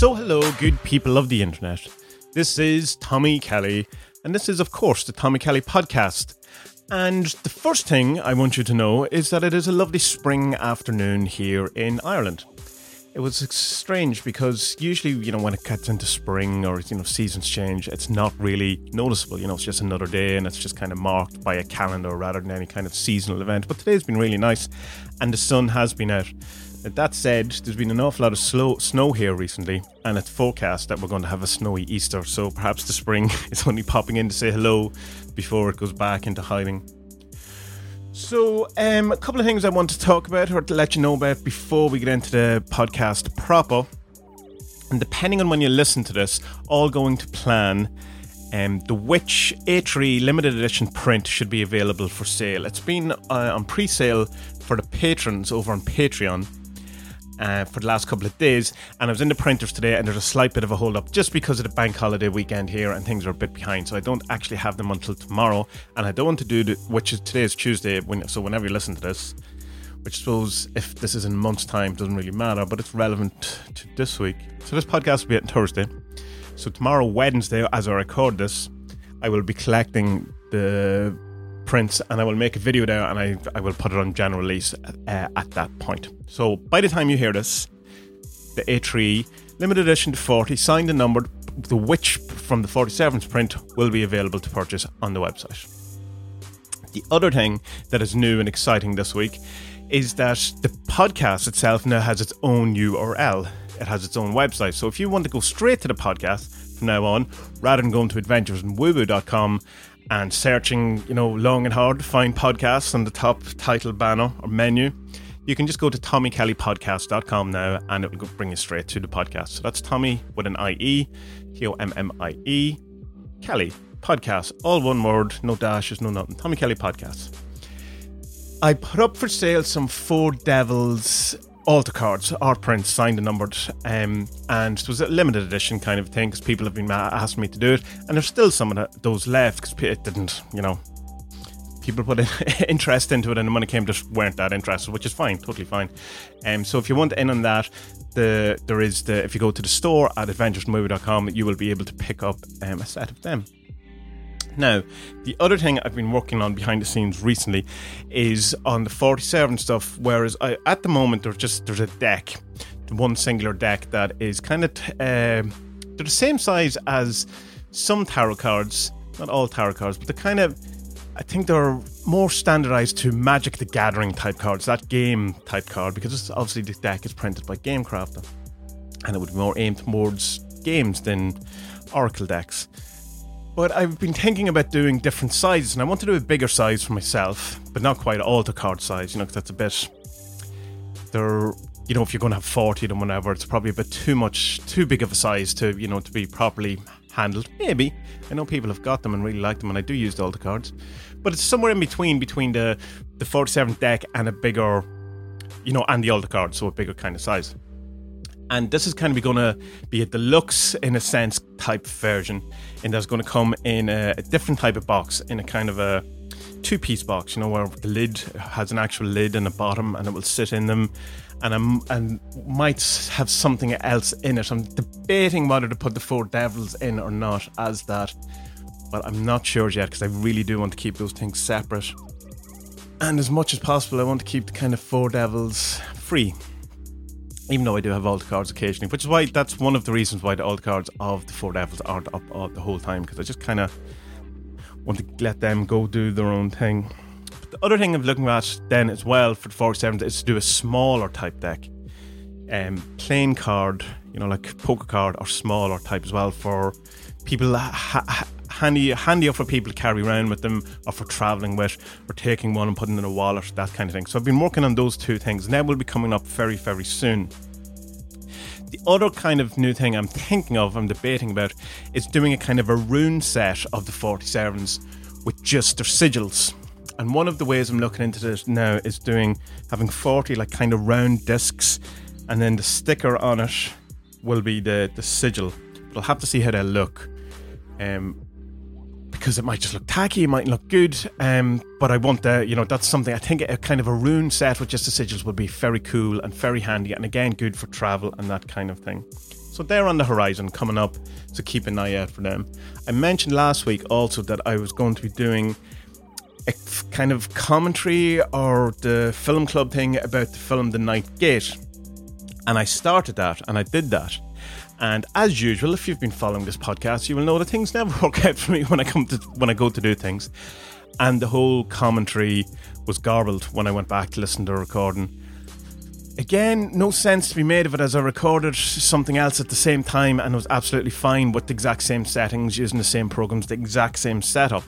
So, hello, good people of the internet. This is Tommie Kelly, and this is, of course, the Tommie Kelly podcast. And the first thing I want you to know is that it is a lovely spring afternoon here in Ireland. It was strange because usually, you know, when it gets into spring or, you know, seasons change, it's not really noticeable. You know, it's just another day and it's just kind of marked by a calendar rather than any kind of seasonal event. But today's been really nice and the sun has been out. That said, there's been an awful lot of slow, snow here recently, and it's forecast that we're going to have a snowy Easter, so perhaps the spring is only popping in to say hello before it goes back into hiding. So, um, a couple of things I want to talk about or to let you know about before we get into the podcast proper. And depending on when you listen to this, all going to plan, um, the Witch A3 limited edition print should be available for sale. It's been uh, on pre sale for the patrons over on Patreon uh, for the last couple of days. And I was in the printers today, and there's a slight bit of a hold up just because of the bank holiday weekend here, and things are a bit behind. So I don't actually have them until tomorrow, and I don't want to do the, which is today is Tuesday. When, so whenever you listen to this, which I suppose if this is in months' time doesn't really matter, but it's relevant to this week. So this podcast will be on Thursday. So tomorrow, Wednesday, as I record this, I will be collecting the prints and I will make a video there and I, I will put it on general release uh, at that point. So by the time you hear this, the A3 limited edition to 40, signed and numbered, the Witch from the 40 Servants print will be available to purchase on the website. The other thing that is new and exciting this week is that the podcast itself now has its own URL. It has its own website. So if you want to go straight to the podcast from now on, rather than going to adventuresinwoowoo.com and searching, you know, long and hard to find podcasts on the top title banner or menu, you can just go to tommiekellypodcast.com now and it will bring you straight to the podcast. So that's Tommie with an IE, T O M M I E, Kelly podcast, all one word, no dashes, no nothing. Tommie Kelly podcast. I put up for sale some Four Devils altar cards, art prints, signed and numbered, um, and it was a limited edition kind of thing because people have been asking me to do it, and there's still some of those left because it didn't, you know, people put interest into it, and the money came just weren't that interested, which is fine, totally fine. Um, so if you want in on that, the there is the if you go to the store at adventuresmovie.com, you will be able to pick up um, a set of them. Now, the other thing I've been working on behind the scenes recently is on the 40 Servants stuff. Whereas I, at the moment there's just there's a deck, one singular deck that is kind of t- uh, they're the same size as some tarot cards, not all tarot cards, but the kind of I think they're more standardized to Magic the Gathering type cards, that game type card, because obviously the deck is printed by GameCraft, and it would be more aimed towards games than Oracle decks. But I've been thinking about doing different sizes, and I want to do a bigger size for myself, but not quite all the card size, you know, because that's a bit. They're, you know, if you're going to have 40 of them, whatever, it's probably a bit too much, too big of a size to, you know, to be properly handled. Maybe. I know people have got them and really like them, and I do use all the cards. But it's somewhere in between, between the, the 40 Servants deck and a bigger, you know, and the altar card, so a bigger kind of size and this is kind of going to be a deluxe in a sense type version and that's going to come in a, a, different type of box in a kind of a two piece box you know where the lid has an actual lid and a bottom and it will sit in them. And I'm, and might have something else in it. I'm debating whether to put the four devils in or not as that but i'm not sure yet because i really do want to keep those things separate. And as much as possible i want to keep the kind of four devils free even though I do have alt cards occasionally, which is why that's one of the reasons why the alt cards of the Four Devils aren't up all the whole time because I just kind of want to let them go do their own thing. But the other thing I'm looking at then as well for the 40 Servants is to do a smaller type deck, um, plain card, you know, like poker card or smaller type as well for people ha- ha- handy handier for people to carry around with them or for traveling with or taking one and putting in a wallet that kind of thing. So i've been working on those two things. And that will be coming up very very soon the other kind of new thing i'm thinking of i'm debating about is doing a kind of a rune set of the 40 Servants with just their sigils. And one of the ways i'm looking into this now is doing having 40 like kind of round discs and then the sticker on it will be the the sigil. But i'll have to see how they look. Um, because it might just look tacky, it might look good. Um, but I want the, you know, that's something I think a kind of a rune set with just the sigils would be very cool and very handy, and again, good for travel and that kind of thing. So So they're on the horizon coming up, so keep an eye out for them. I mentioned last week also that I was going to be doing a kind of commentary or the film club thing about the film The Night Gate. And I started that and I did that. And as usual, if you've been following this podcast, you will know that things never work out for me when I come to when I go to do things. And the whole commentary was garbled when I went back to listen to the recording. Again, no sense to be made of it as I recorded something else at the same time and was absolutely fine with the exact same settings, using the same programs, the exact same setup.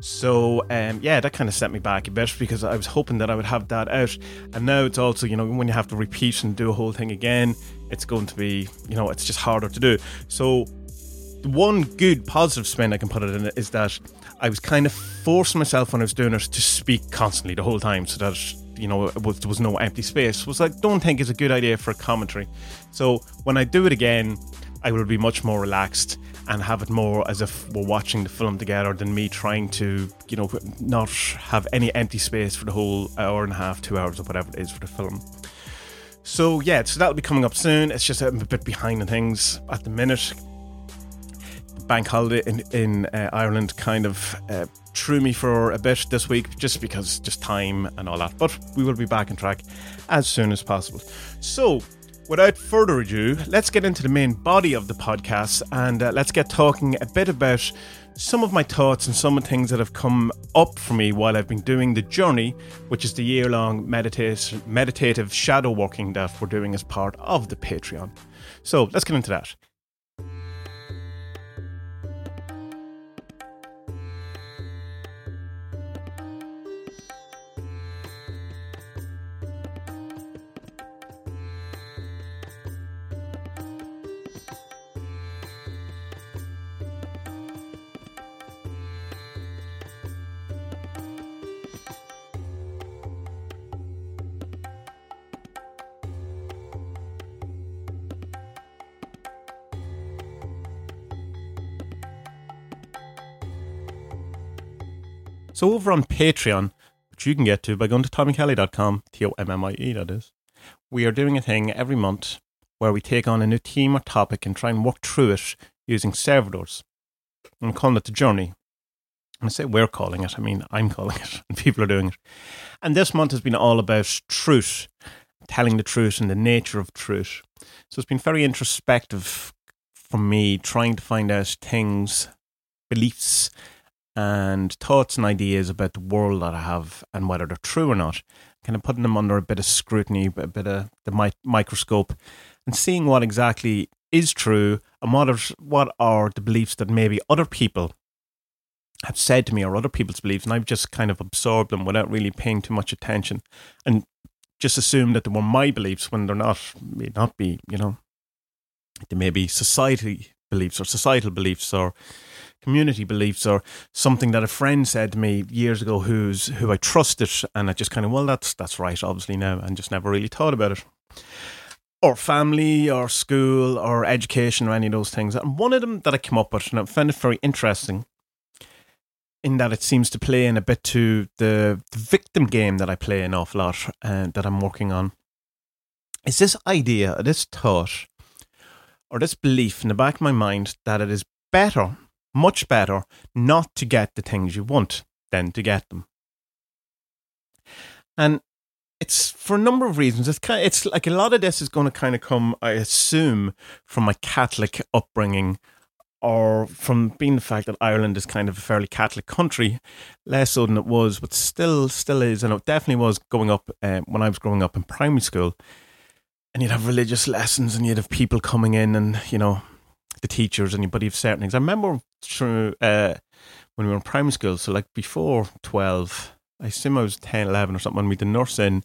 So um, yeah, that kind of set me back a bit because I was hoping that I would have that out, and now it's also you know when you have to repeat and do a whole thing again, it's going to be you know it's just harder to do. So one good positive spin I can put it in is that I was kind of forcing myself when I was doing it to speak constantly the whole time, so that you know was, there was no empty space. Was like don't think it's a good idea for a commentary. So when I do it again, I will be much more relaxed and have it more as if we're watching the film together than me trying to, you know, not have any empty space for the whole hour and a half, two hours, or whatever it is for the film. So yeah, so that'll be coming up soon. It's just a bit behind on things at the minute. bank holiday in in uh, Ireland kind of uh, threw me for a bit this week, just because just time and all that. But we will be back on track as soon as possible. So without further ado, let's get into the main body of the podcast and uh, let's get talking a bit about some of my thoughts and some of the things that have come up for me while I've been doing the journey, which is the year long meditative, shadow working that we're doing as part of the Patreon. So let's get into that. So over on Patreon, which you can get to by going to tommiekelly.com, T-O-M-M-I-E that is, we are doing a thing every month where we take on a new theme or topic and try and work through it using servitors. I'm calling it the journey. And I say we're calling it, I mean I'm calling it, and people are doing it. And this month has been all about truth, telling the truth and the nature of truth. So it's been very introspective for me, trying to find out things, beliefs, and thoughts and ideas about the world that I have and whether they're true or not. Kind of putting them under a bit of scrutiny, a bit of the mi- microscope, and seeing what exactly is true and what are, what are the beliefs that maybe other people have said to me or other people's beliefs, and I've just kind of absorbed them without really paying too much attention and just assume that they were my beliefs when they're not, may not be, you know. They may be society beliefs or societal beliefs or community beliefs or something that a friend said to me years ago who's who I trusted. And I just kind of well that's that's right obviously now and just never really thought about it. Or family or school or education or any of those things. And one of them that I came up with and I found it very interesting in that it seems to play in a bit to the, the victim game that I play an awful lot uh, that I'm working on. Is this idea this thought or this belief in the back of my mind that it is better much better not to get the things you want than to get them. And it's for a number of reasons. It's kind of, it's like a lot of this is going to kind of come, I assume, from my Catholic upbringing or from being the fact that Ireland is kind of a fairly Catholic country, less so than it was, but still, still is, and it definitely was going up uh, when I was growing up in primary school. And you'd have religious lessons, and you'd have people coming in, and you know, the teachers and you believe certain things. I remember through uh, when we were in primary school, so like before 12, I assume I was 10, 11 or something, when we the nurse in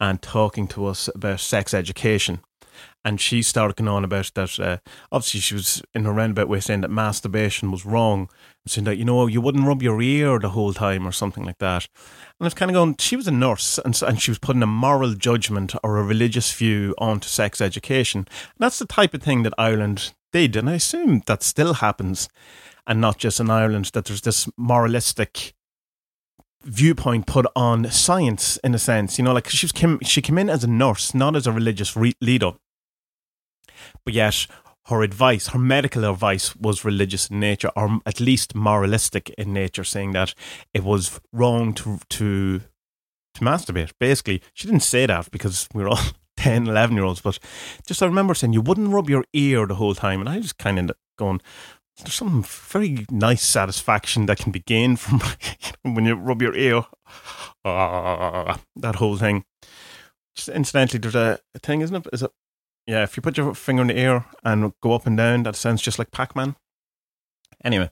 and talking to us about sex education. And she started going on about that. Uh, obviously, she was in her roundabout way saying that masturbation was wrong, and saying that you know you wouldn't rub your ear the whole time or something like that. And I was kind of going. She was a nurse, and and she was putting a moral judgment or a religious view onto sex education. And that's the type of thing that Ireland did, and I assume that still happens, and not just in Ireland. That there's this moralistic viewpoint put on science in a sense. You know, like she was came, she came in as a nurse, not as a religious re- leader. but yet her advice, her medical advice, was religious in nature, or at least moralistic in nature, saying that it was wrong to to to masturbate. Basically, she didn't say that because we're all 10, 11 year olds, but just I remember saying you wouldn't rub your ear the whole time, and I was kind of going. There's some very nice satisfaction that can be gained from when you rub your ear. Uh, that whole thing. Just incidentally, there's a, a thing, isn't it? Is it yeah, if you put your finger in the ear and go up and down, that sounds just like Pac Man. Anyway,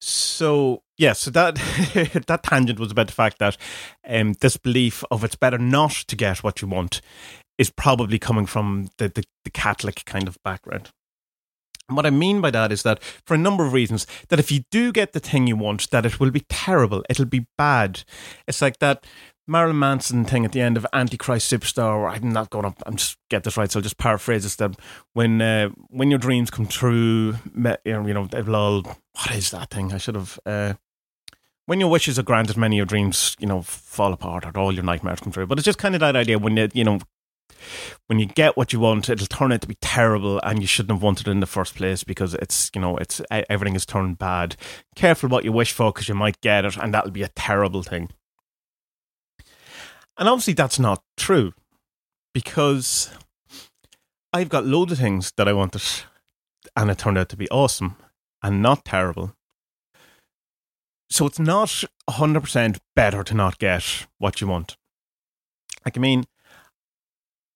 so yeah, so that that tangent was about the fact that um, this belief of it's better not to get what you want is probably coming from the, the, the Catholic kind of background. And what I mean by that is that for a number of reasons, that if you do get the thing you want, that it will be terrible, it'll be bad. It's like that Marilyn Manson thing at the end of Antichrist Superstar. I'm not going to. I'm just get this right, so I'll just paraphrase this. That when uh, when your dreams come true, you know, they'll all. What is that thing? I should have. Uh, when your wishes are granted, many of your dreams, you know, fall apart or all your nightmares come true. But it's just kind of that idea when you, you know, when you get what you want, it'll turn out to be terrible, and you shouldn't have wanted it in the first place because it's, you know, it's everything is turned bad. Careful what you wish for because you might get it, and that'll be a terrible thing. And obviously, that's not true because I've got loads of things that I wanted, and it turned out to be awesome and not terrible. So it's not 100% better to not get what you want. Like, I mean,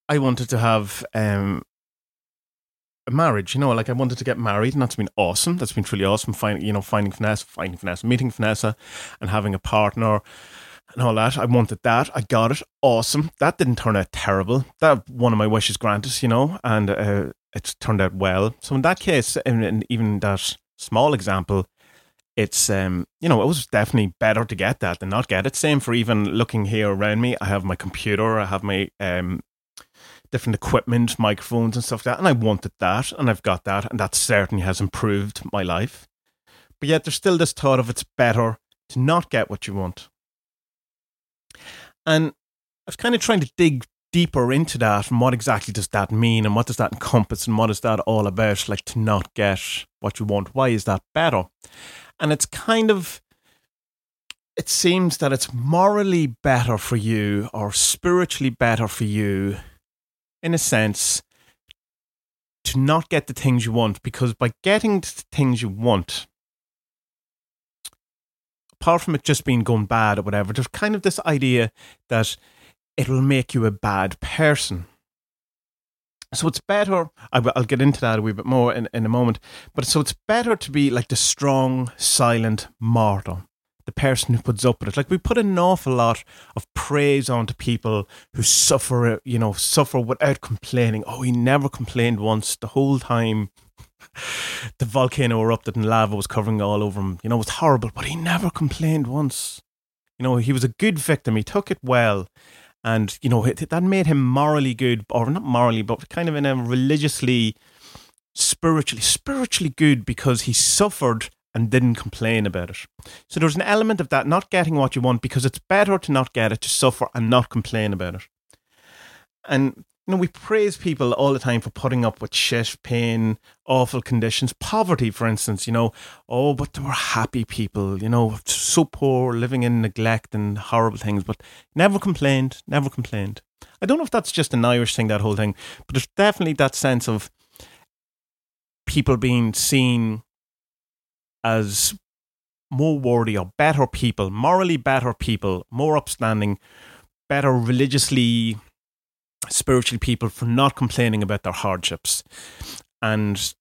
I wanted to have um, a marriage, you know, like I wanted to get married, and that's been awesome. That's been truly awesome. Finding, you know, finding Vanessa, finding Vanessa, meeting Vanessa, and having a partner and all that. I wanted that. I got it. Awesome. That didn't turn out terrible. That one of my wishes granted, you know, and uh, it's turned out well. So in that case, in even that small example, it's um you know it was definitely better to get that than not get it. Same for even looking here around me. I have my computer. I have my um different equipment, microphones and stuff like that, and I wanted that, and I've got that, and that certainly has improved my life. But yet, there's still this thought of it's better to not get what you want. And I was kind of trying to dig deeper into that and what exactly does that mean and what does that encompass and what is that all about? Like to not get what you want. Why is that better? And it's kind of it seems that it's morally better for you or spiritually better for you in a sense to not get the things you want because by getting the things you want apart from it just being gone bad or whatever, there's kind of this idea that it will make you a bad person. So it's better, I'll get into that a wee bit more in, in a moment, but so it's better to be like the strong, silent martyr, the person who puts up with it. Like we put an awful lot of praise onto people who suffer, you know, suffer without complaining. Oh, he never complained once the whole time the volcano erupted and lava was covering all over him. You know, it was horrible, but he never complained once. You know, he was a good victim. He took it well. And, you know, that made him morally good, or not morally, but kind of in a religiously, spiritually, spiritually good because he suffered and didn't complain about it. So there's an element of that, not getting what you want because it's better to not get it, to suffer and not complain about it. And you know, we praise people all the time for putting up with shit, pain, awful conditions, poverty, for instance. You know, oh, but they were happy people. You know, so poor, living in neglect and horrible things, but never complained, never complained. I don't know if that's just an Irish thing, that whole thing, but there's definitely that sense of people being seen as more worthy or better people, morally better people, more upstanding, better religiously spiritual people for not complaining about their hardships. And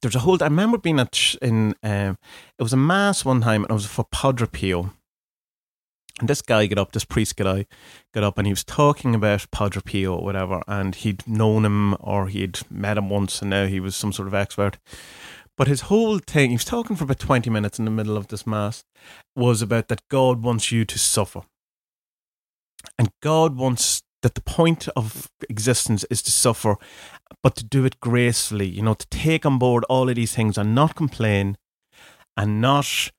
there's a whole. I remember being at in. Um, it was a mass one time, and it was for Padre Pio. And this guy got up, this priest guy got up, and he was talking about Padre Pio or whatever, and he'd known him or he'd met him once, and now he was some sort of expert. But his whole thing, he was talking for about 20 minutes in the middle of this mass, was about that God wants you to suffer. And God wants that the point of existence is to suffer, but to do it gracefully, you know, to take on board all of these things and not complain and not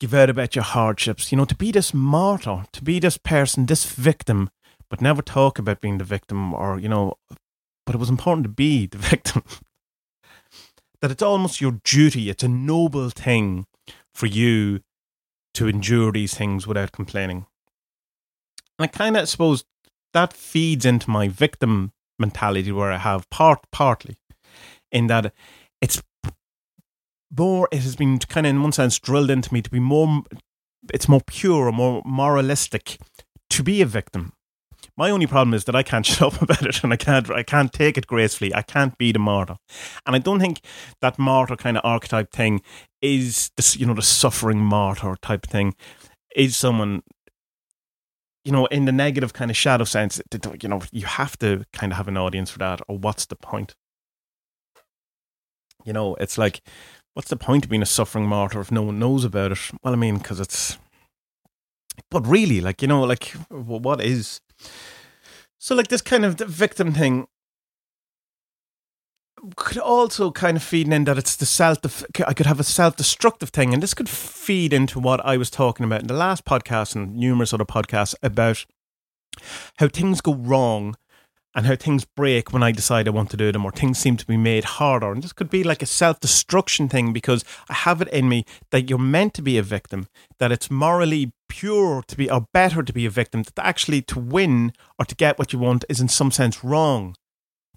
give out about your hardships, you know, to be this martyr, to be this person, this victim, but never talk about being the victim or, you know, but it was important to be the victim. That it's almost your duty, it's a noble thing for you to endure these things without complaining. And I kind of suppose that feeds into my victim mentality where I have part partly in that it's more it has been kind of in one sense drilled into me to be more it's more pure or more moralistic to be a victim. My only problem is that I can't shut up about it and I can't I can't take it gracefully. I can't be the martyr. And I don't think that martyr kind of archetype thing is this you know the suffering martyr type thing is someone you know in the negative kind of shadow sense you know you have to kind of have an audience for that or what's the point you know it's like what's the point of being a suffering martyr if no one knows about it well i mean because it's but really like you know like what is so like this kind of victim thing could also kind of feed in that it's the self. I could have a self-destructive thing, and this could feed into what I was talking about in the last podcast and numerous other podcasts about how things go wrong and how things break when I decide I want to do them, or things seem to be made harder. And this could be like a self-destruction thing because I have it in me that you're meant to be a victim, that it's morally pure to be, or better to be a victim, that actually to win or to get what you want is in some sense wrong.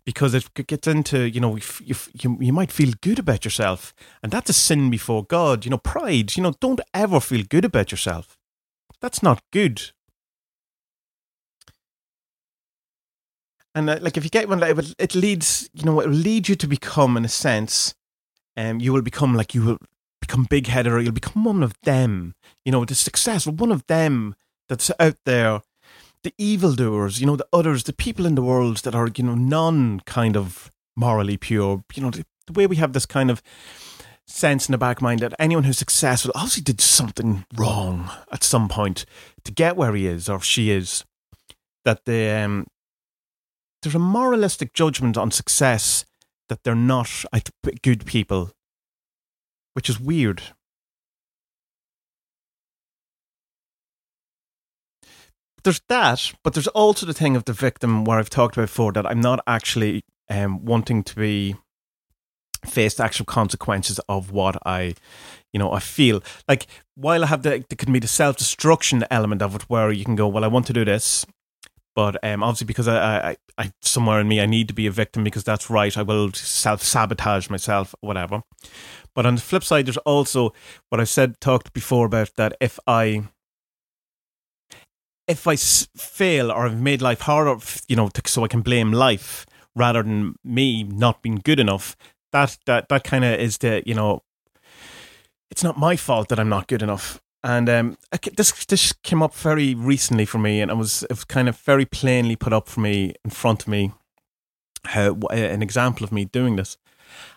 Because it gets into you know you, you you might feel good about yourself and that's a sin before god. You know pride you know don't ever feel good about yourself. That's not good and uh, like if you get one like it leads you know it will lead you to become in a sense um you will become like you will become big-headed or you'll become one of them you know the successful one of them that's out there the evildoers, you know, the others, the people in the world that are, you know, non kind of morally pure, you know, the, the way we have this kind of sense in the back mind that anyone who's successful obviously did something wrong at some point to get where he is or she is. That the um, there's a moralistic judgment on success that they're not good people, which is weird. there's that, but there's also the thing of the victim where I've talked about before that I'm not actually um, wanting to be face the actual consequences of what I, you know, I feel. Like while I have the, there can be the self destruction element of it, where you can go, well, I want to do this, but um, obviously because I, I, I, somewhere in me, I need to be a victim because that's right. I will self sabotage myself, whatever. But on the flip side, there's also what I said, talked before about that if I if I fail or I've made life harder, you know, so I can blame life rather than me not being good enough, that that that kind of is the you know, it's not my fault that I'm not good enough. And um, this this came up very recently for me, and it was it was kind of very plainly put up for me in front of me, how an example of me doing this.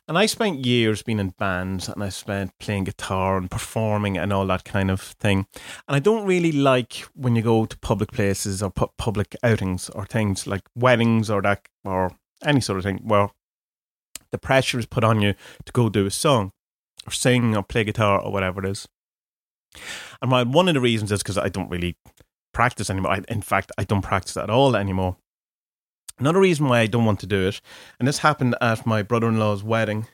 And I spent years being in bands and I spent playing guitar and performing and all that kind of thing. And I don't really like when you go to public places or pu- public outings or things like weddings or that or any sort of thing where the pressure is put on you to go do a song or sing or play guitar or whatever it is. And my, one of the reasons is because I don't really practice anymore. I, in fact, I don't practice at all anymore. Another reason why I don't want to do it, and this happened at my brother in law's wedding,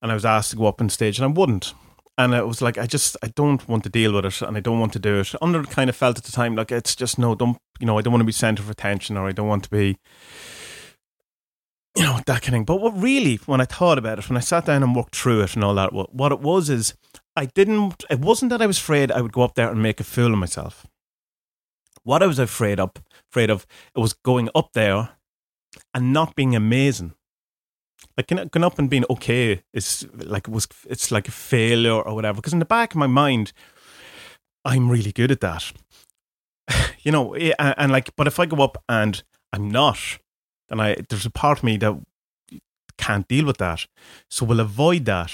and I was asked to go up on stage, and I wouldn't. And it was like, I just, I don't want to deal with it, and I don't want to do it. Under kind of felt at the time, like, it's just, no, don't, you know, I don't want to be center of attention, or I don't want to be, you know, that kind of thing. But what really, when I thought about it, when I sat down and worked through it and all that, what, what it was is, I didn't, it wasn't that I was afraid I would go up there and make a fool of myself. What I was afraid of, afraid of, it was going up there and not being amazing. Like going up and being okay is like was it's like a failure or whatever. Because in the back of my mind, I'm really good at that. you know, eh, and, and like, but if I go up and I'm not, then I there's a part of me that can't deal with that. So we'll avoid that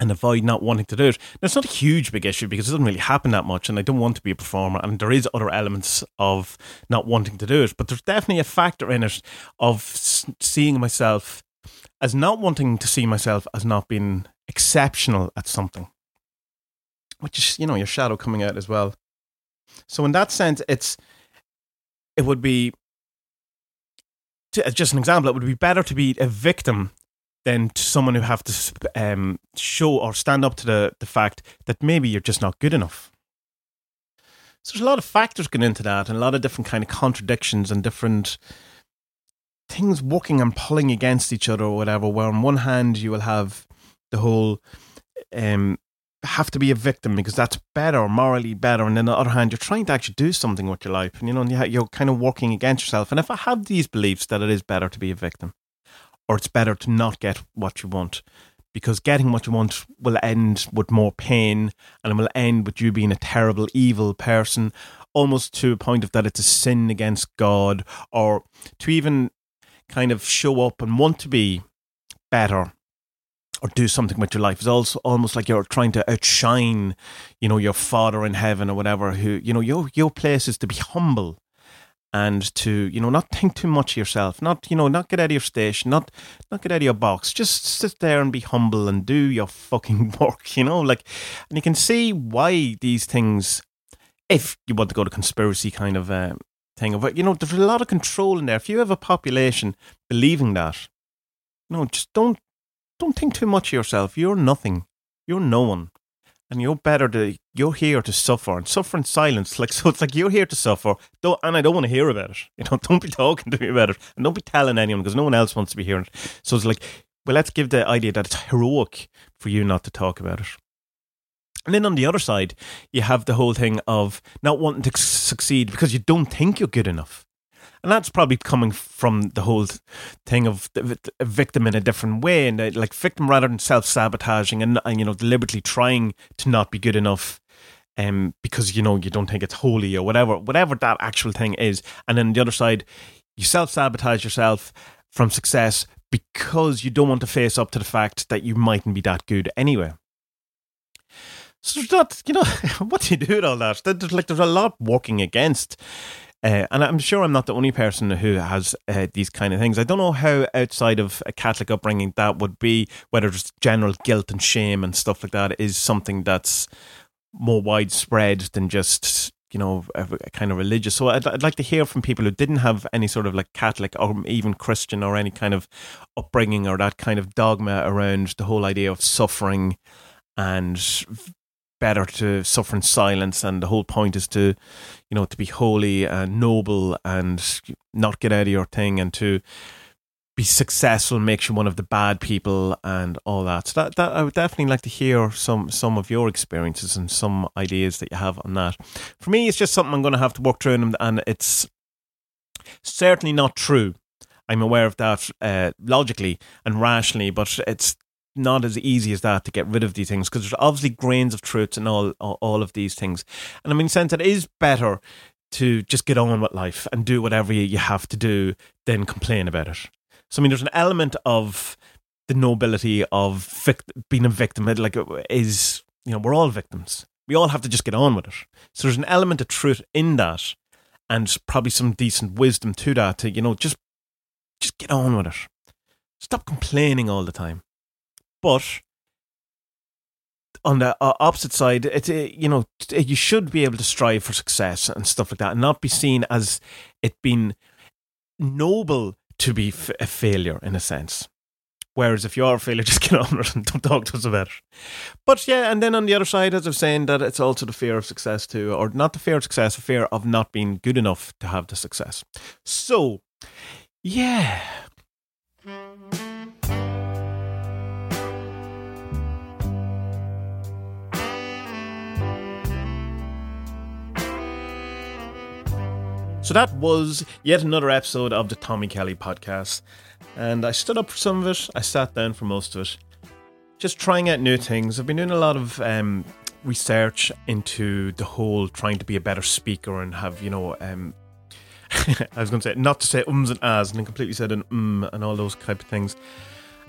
and avoid not wanting to do it. Now, it's not a huge big issue because it doesn't really happen that much, and I don't want to be a performer. And there is other elements of not wanting to do it, but there's definitely a factor in it of seeing myself as not wanting to see myself as not being exceptional at something, which is you know your shadow coming out as well. So in that sense, it's it would be to, just an example, it would be better to be a victim than to someone who have to um, show or stand up to the, the fact that maybe you're just not good enough. So there's a lot of factors going into that, and a lot of different kind of contradictions and different things working and pulling against each other or whatever. Where on one hand you will have the whole um, have to be a victim because that's better, morally better, and then on the other hand you're trying to actually do something with your life, and you know you're kind of working against yourself. And if I have these beliefs that it is better to be a victim, or it's better to not get what you want, because getting what you want will end with more pain and it will end with you being a terrible, evil person, almost to a point of that it's a sin against God, or to even kind of show up and want to be better or do something with your life is also almost like you're trying to outshine, you know, your father in heaven or whatever. Who you know, your your place is to be humble and to you know not think too much of yourself not you know not get out of your station not not get out of your box just sit there and be humble and do your fucking work you know like and you can see why these things if you want to go to conspiracy kind of uh, thing of you know there's a lot of control in there if you have a population believing that no just don't don't think too much of yourself you're nothing you're no one and you're better to you're here to suffer and suffer in silence. Like so, it's like you're here to suffer. Don't, and I don't want to hear about it. You know, don't be talking to me about it, and don't be telling anyone because no one else wants to be hearing it. So it's like, well, let's give the idea that it's heroic for you not to talk about it. And then on the other side, you have the whole thing of not wanting to succeed because you don't think you're good enough and that's probably coming from the whole thing of a victim in a different way, and uh, like victim rather than self sabotaging and, and you know deliberately trying to not be good enough. Um, because you know you don't think it's holy or whatever, whatever that actual thing is, and then the other side, you self sabotage yourself from success because you don't want to face up to the fact that you mightn't be that good anyway. So there's not, you know, what do you do with all that? There's like there's a lot working against uh, and I'm sure I'm not the only person who has uh, these kind of things. I don't know how outside of a Catholic upbringing that would be, whether just general guilt and shame and stuff like that is something that's more widespread than just you know a, a kind of religious. So I'd, I'd like to hear from people who didn't have any sort of like Catholic or even Christian or any kind of upbringing or that kind of dogma around the whole idea of suffering and better to suffer in silence and the whole point is to you know to be holy and noble and not get out of your thing and to be successful makes you one of the bad people and all that. So that, that i would definitely like to hear some some of your experiences and some ideas that you have on that. For me it's just something i'm going to have to work through and, and it's certainly not true. I'm aware of that uh, logically and rationally, but it's not as easy as that to get rid of these things because there's obviously grains of truth in all, all, of these things. And I mean, sense, it is better to just get on with life and do whatever you have to do than complain about it. So I mean, there's an element of the nobility of vict- being a victim. Like is you know we're all victims. We all have to just get on with it. So there's an element of truth in that, and probably some decent wisdom to that. To you know just just get on with it. Stop complaining all the time. But on the uh, opposite side, it's uh, you know you should be able to strive for success and stuff like that, and not be seen as it being noble to be f- a failure in a sense. Whereas if you are a failure, just get on it and don't talk to us about it. But yeah, and then on the other side, as I was saying, that it's also the fear of success too, or not the fear of success, the fear of not being good enough to have the success. So, yeah. So that was yet another episode of the Tommie Kelly podcast. And I stood up for some of it, I sat down for most of it. Just trying out new things. I've been doing a lot of um, research into the whole trying to be a better speaker and have, you know, um, I was going to say, not to say ums and ahs, and then completely said an um and all those type of things.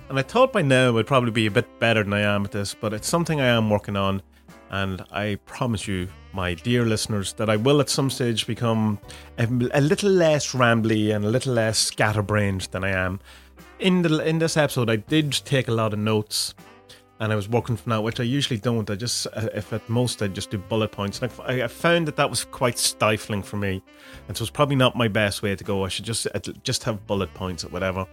And I thought by now I'd probably be a bit better than I am at this, but it's something I am working on. And I promise you, my dear listeners, that I will at some stage become a, a little less rambly and a little less scatterbrained than I am. In the in this episode, I did take a lot of notes, and I was working from that, which I usually don't. I just, uh, if at most, I just do bullet points. And I, I found that that was quite stifling for me, and so it's probably not my best way to go. I should just just have bullet points or whatever.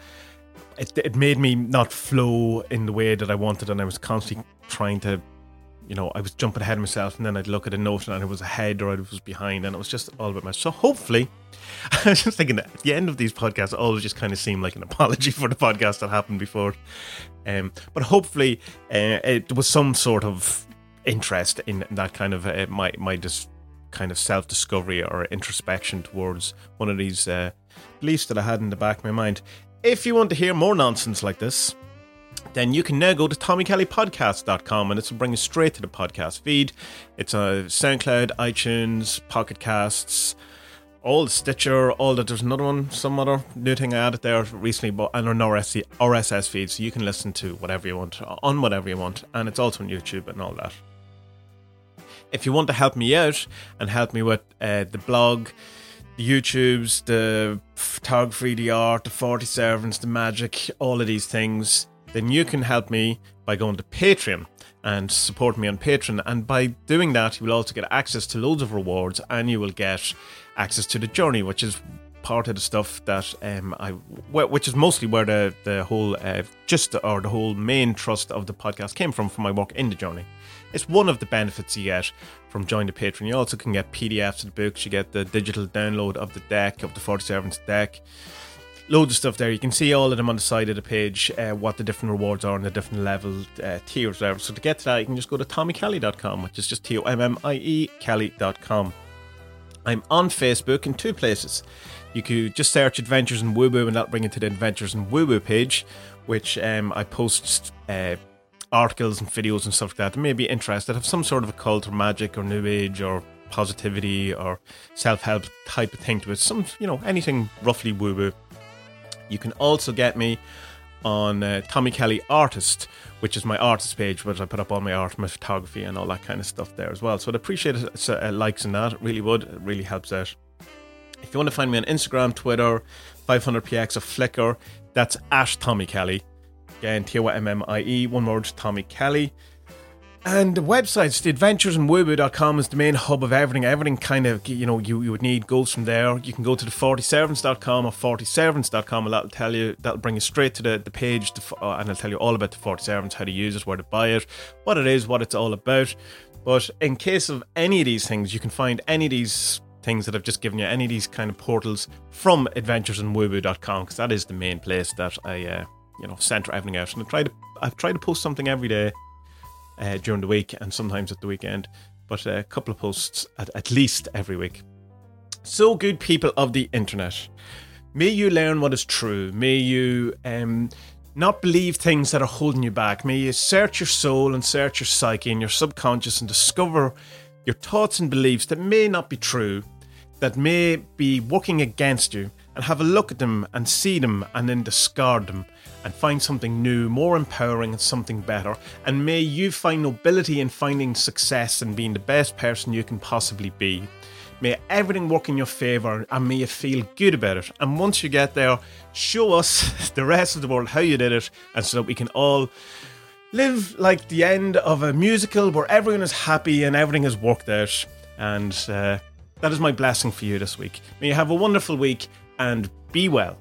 It, it made me not flow in the way that I wanted, and I was constantly trying to you know, I was jumping ahead of myself, and then I'd look at a note and it was ahead or it was behind, and it was just all about myself. So hopefully, I was just thinking that at the end of these podcasts, always just kind of seem like an apology for the podcast that happened before. Um, but hopefully, uh, it was some sort of interest in that kind of uh, my my just kind of self discovery or introspection towards one of these uh, beliefs that I had in the back of my mind. If you want to hear more nonsense like this, then you can now go to TommieKellyPodcast.com and it will bring you straight to the podcast feed. It's a SoundCloud, iTunes, Pocket Casts, all the Stitcher, all that. There's another one, some other new thing I added there recently, but and an RSS, RSS feed, so you can listen to whatever you want on whatever you want, and it's also on YouTube and all that. If you want to help me out and help me with uh, the blog, the YouTubes, the photography, the art, the 40 servants, the magic, all of these things, then you can help me by going to Patreon and support me on Patreon. And by doing that, you will also get access to loads of rewards and you will get access to the journey, which is part of the stuff that um, I, which is mostly where the the whole uh, just or the whole main trust of the podcast came from from my work in the journey. It's one of the benefits you get from joining the Patreon. You also can get PDFs of the books. You get the digital download of the deck of the Forty Servants deck loads of stuff there. You can see all of them on the side of the page, uh, what the different rewards are and the different level uh, tiers there. So to get to that, you can just go to tommiekelly.com, which is just T O M M I E Kelly.com. I'm on Facebook in two places. You could just search Adventures in Woo Woo and that'll bring you to the Adventures in Woo Woo page, which um, I post uh, articles and videos and stuff like that that may be interested, have some sort of occult or magic or new age or positivity or self help type of thing to it. Some, you know, anything roughly woo woo. You can also get me on uh, Tommie Kelly Artist, which is my artist page, where I put up all my art, my photography, and all that kind of stuff there as well. So I'd appreciate it, uh, likes and that. It really would. It really helps out. If you want to find me on Instagram, Twitter, 500px or Flickr, that's at Tommie Kelly. Again, T O M M I E, one word, Tommie Kelly. And the websites, the adventures in woo-woo.com is the main hub of everything. Everything kind of, you know, you, you would need goes from there. You can go to the 40servants.com or 40servants.com and that'll tell you, that'll bring you straight to the, the page to, uh, and it'll tell you all about the 40 servants, how to use it, where to buy it, what it is, what it's all about. But in case of any of these things, you can find any of these things that I've just given you, any of these kind of portals from adventuresinwoowoo.com because that is the main place that I, uh, you know, center everything out. And I try to, I've tried to post something every day uh, during the week and sometimes at the weekend, but a couple of posts at, at least every week. So, good people of the internet, may you learn what is true. May you um, not believe things that are holding you back. May you search your soul and search your psyche and your subconscious and discover your thoughts and beliefs that may not be true, that may be working against you, and have a look at them and see them and then discard them and find something new, more empowering, and something better. And may you find nobility in finding success and being the best person you can possibly be. May everything work in your favour and may you feel good about it. And once you get there, show us, the rest of the world, how you did it, and so that we can all live like the end of a musical where everyone is happy and everything has worked out. And uh, that is my blessing for you this week. May you have a wonderful week and be well.